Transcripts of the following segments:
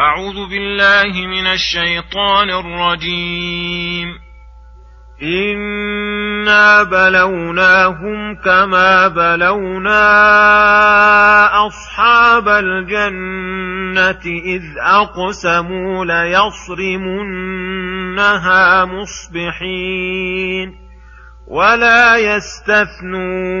أعوذ بالله من الشيطان الرجيم. إنا بلوناهم كما بلونا أصحاب الجنة إذ أقسموا ليصرمنها مصبحين ولا يستثنون.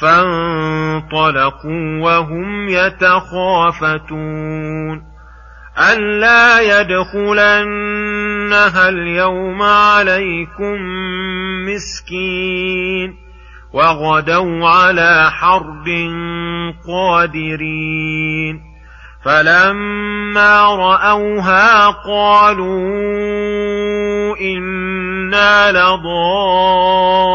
فانطلقوا وهم يتخافتون. ألا يدخلنها اليوم عليكم مسكين وغدوا على حرب قادرين. فلما رأوها قالوا إنا لضالون.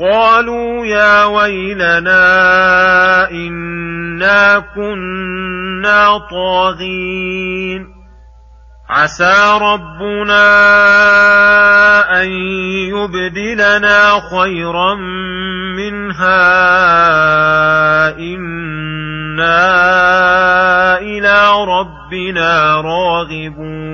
قالوا يا ويلنا إنا كنا طاغين. عسى ربنا أن يبدلنا خيرا منها. إنا إلى ربنا راغبون.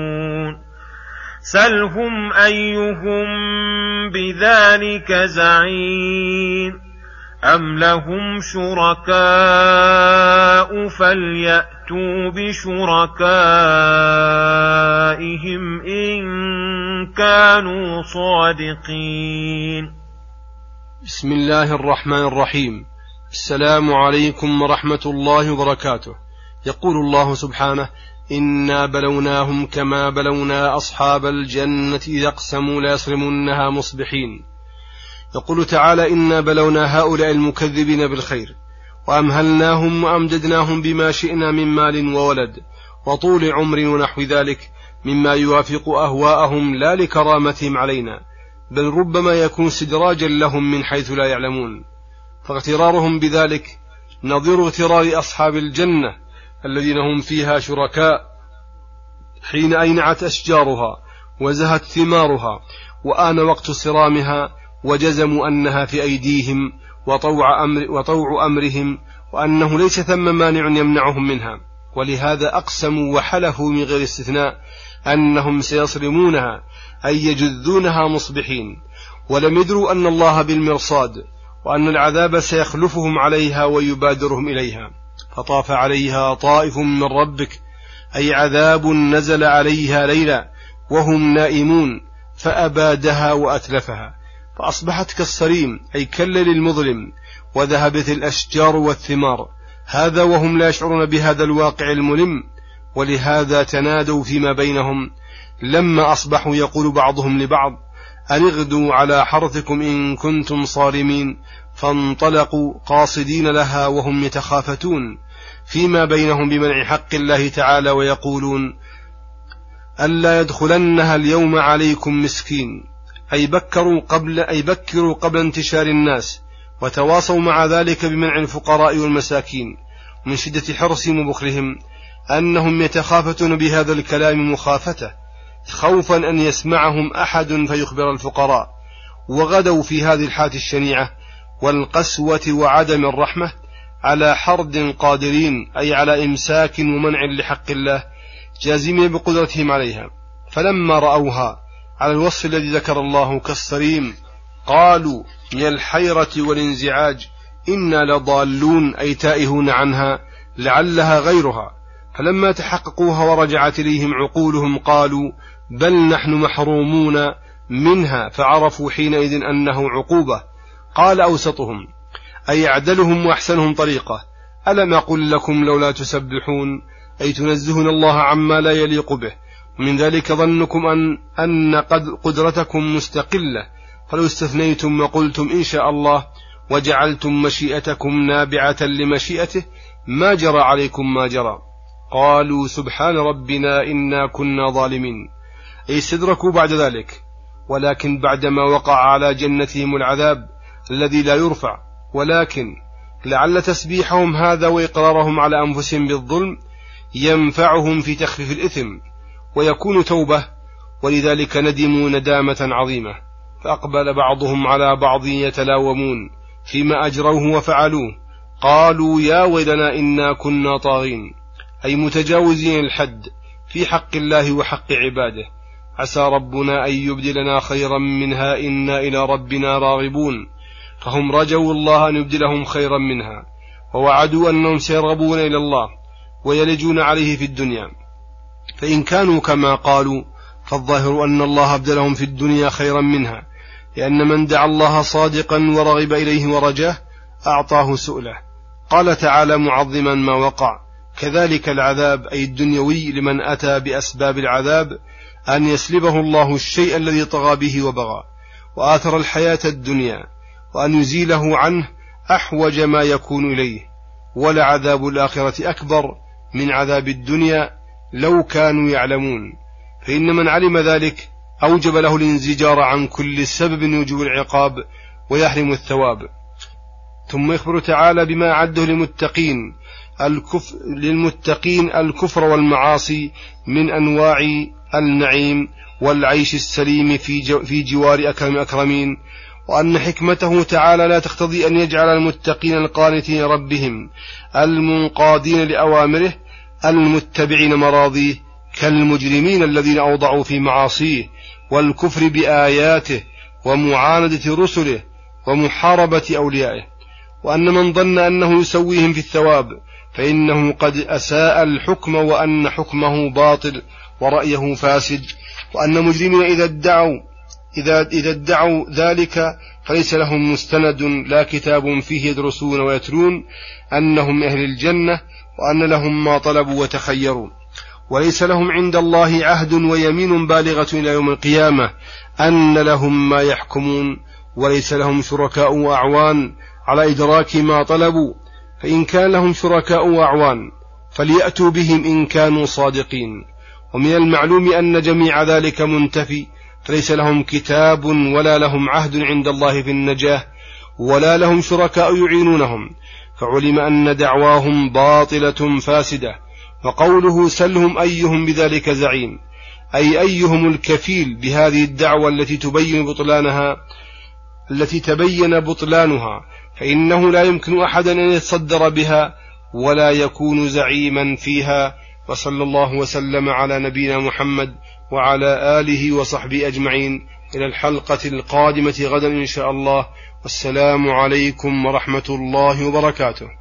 سلهم ايهم بذلك زعيم ام لهم شركاء فلياتوا بشركائهم ان كانوا صادقين بسم الله الرحمن الرحيم. السلام عليكم ورحمة الله وبركاته. يقول الله سبحانه إنا بلوناهم كما بلونا أصحاب الجنة إذا أقسموا ليصرمنها مصبحين. يقول تعالى إنا بلونا هؤلاء المكذبين بالخير وأمهلناهم وأمددناهم بما شئنا من مال وولد وطول عمر ونحو ذلك مما يوافق أهواءهم لا لكرامتهم علينا بل ربما يكون استدراجا لهم من حيث لا يعلمون. فاغترارهم بذلك نظير اغترار أصحاب الجنة الذين هم فيها شركاء حين أينعت أشجارها وزهت ثمارها وآن وقت صرامها وجزموا أنها في أيديهم وطوع, أمر وطوع أمرهم وأنه ليس ثم مانع يمنعهم منها. ولهذا أقسموا وحلفوا من غير استثناء أنهم سيصرمونها أي يجذونها مصبحين. ولم يدروا أن الله بالمرصاد وأن العذاب سيخلفهم عليها ويبادرهم إليها. فطاف عليها طائف من ربك أي عذاب نزل عليها ليلا وهم نائمون فأبادها وأتلفها. فأصبحت كالصريم أي كالليل المظلم وذهبت الأشجار والثمار. هذا وهم لا يشعرون بهذا الواقع الملم ولهذا تنادوا فيما بينهم. لما أصبحوا يقول بعضهم لبعض أن اغدوا على حرثكم إن كنتم صارمين. فانطلقوا قاصدين لها وهم يتخافتون فيما بينهم بمنع حق الله تعالى ويقولون ألا يدخلنها اليوم عليكم مسكين. أي بكروا قبل أي بكروا قبل انتشار الناس وتواصوا مع ذلك بمنع الفقراء والمساكين من شدة حرصهم وبخلهم أنهم يتخافتون بهذا الكلام مخافته خوفا أن يسمعهم أحد فيخبر الفقراء. وغدوا في هذه الحالة الشنيعة والقسوة وعدم الرحمة على حرد قادرين أي على إمساك ومنع لحق الله جازمين بقدرتهم عليها. فلما رأوها على الوصف الذي ذكر الله كالصريم قالوا من الحيرة والانزعاج إنا لضالون أي تائهون عنها لعلها غيرها. فلما تحققوها ورجعت إليهم عقولهم قالوا بل نحن محرومون منها. فعرفوا حينئذ أنه عقوبة. قال أوسطهم أي أعدلهم وأحسنهم طريقة. ألم أقل لكم لولا تسبحون؟ أي تنزهون الله عما لا يليق به. ومن ذلك ظنكم أن, أن قد قدرتكم مستقلة. فلو استثنيتم وقلتم إن شاء الله وجعلتم مشيئتكم نابعة لمشيئته ما جرى عليكم ما جرى. قالوا سبحان ربنا إنا كنا ظالمين. أي استدركوا بعد ذلك. ولكن بعدما وقع على جنتهم العذاب الذي لا يرفع. ولكن لعل تسبيحهم هذا وإقرارهم على أنفسهم بالظلم ينفعهم في تخفيف الإثم ويكون توبة ولذلك ندموا ندامة عظيمة. فأقبل بعضهم على بعض يتلاومون فيما أجروه وفعلوه. قالوا يا ويلنا إنا كنا طاغين أي متجاوزين الحد في حق الله وحق عباده. عسى ربنا أن يبدلنا خيرا منها إنا إلى ربنا راغبون. فهم رجوا الله أن يبدلهم خيرا منها ووعدوا أنهم سيرغبون إلى الله ويلجون عليه في الدنيا. فإن كانوا كما قالوا فالظاهر أن الله أبدلهم في الدنيا خيرا منها لأن من دعا الله صادقا ورغب إليه ورجاه أعطاه سؤله. قال تعالى معظما ما وقع كذلك العذاب أي الدنيوي لمن أتى بأسباب العذاب أن يسلبه الله الشيء الذي طغى به وبغى وآثر الحياة الدنيا. وأن يزيله عنه أحوج ما يكون إليه ولعذاب الآخرة أكبر من عذاب الدنيا لو كانوا يعلمون. فإن من علم ذلك أوجب له الانزجار عن كل سبب يوجب العقاب ويحرم الثواب. ثم يخبر تعالى بما أعده للمتقين الكفر للمتقين الكفر والمعاصي من أنواع النعيم والعيش السليم في في جوار أكرم أكرمين وأن حكمته تعالى لا تقتضي أن يجعل المتقين القانتين ربهم المنقادين لأوامره المتبعين مراضيه كالمجرمين الذين أوضعوا في معاصيه والكفر بآياته ومعاندة رسله ومحاربة أوليائه. وأن من ظن أنه يسويهم في الثواب فإنه قد أساء الحكم وأن حكمه باطل ورأيه فاسد. وأن مجرمين إذا ادعوا إذا إذا ادعوا ذلك فليس لهم مستند لا كتاب فيه يدرسون ويتلون أنهم أهل الجنة وأن لهم ما طلبوا وتخيروا وليس لهم عند الله عهد ويمين بالغة إلى يوم القيامة أن لهم ما يحكمون. وليس لهم شركاء وأعوان على إدراك ما طلبوا. فإن كان لهم شركاء وأعوان فليأتوا بهم إن كانوا صادقين. ومن المعلوم أن جميع ذلك منتفي فليس لهم كتاب ولا لهم عهد عند الله في النجاة ولا لهم شركاء يعينونهم فعلم أن دعواهم باطلة فاسدة وقوله سلهم أيهم بذلك زعيم أي أيهم الكفيل بهذه الدعوة التي تبين بطلانها التي تبين بطلانها فإنه لا يمكن أحدا أن يتصدر بها ولا يكون زعيما فيها وصلى الله وسلم على نبينا محمد وعلى آله وصحبه أجمعين. إلى الحلقة القادمة غدا إن شاء الله. والسلام عليكم ورحمة الله وبركاته.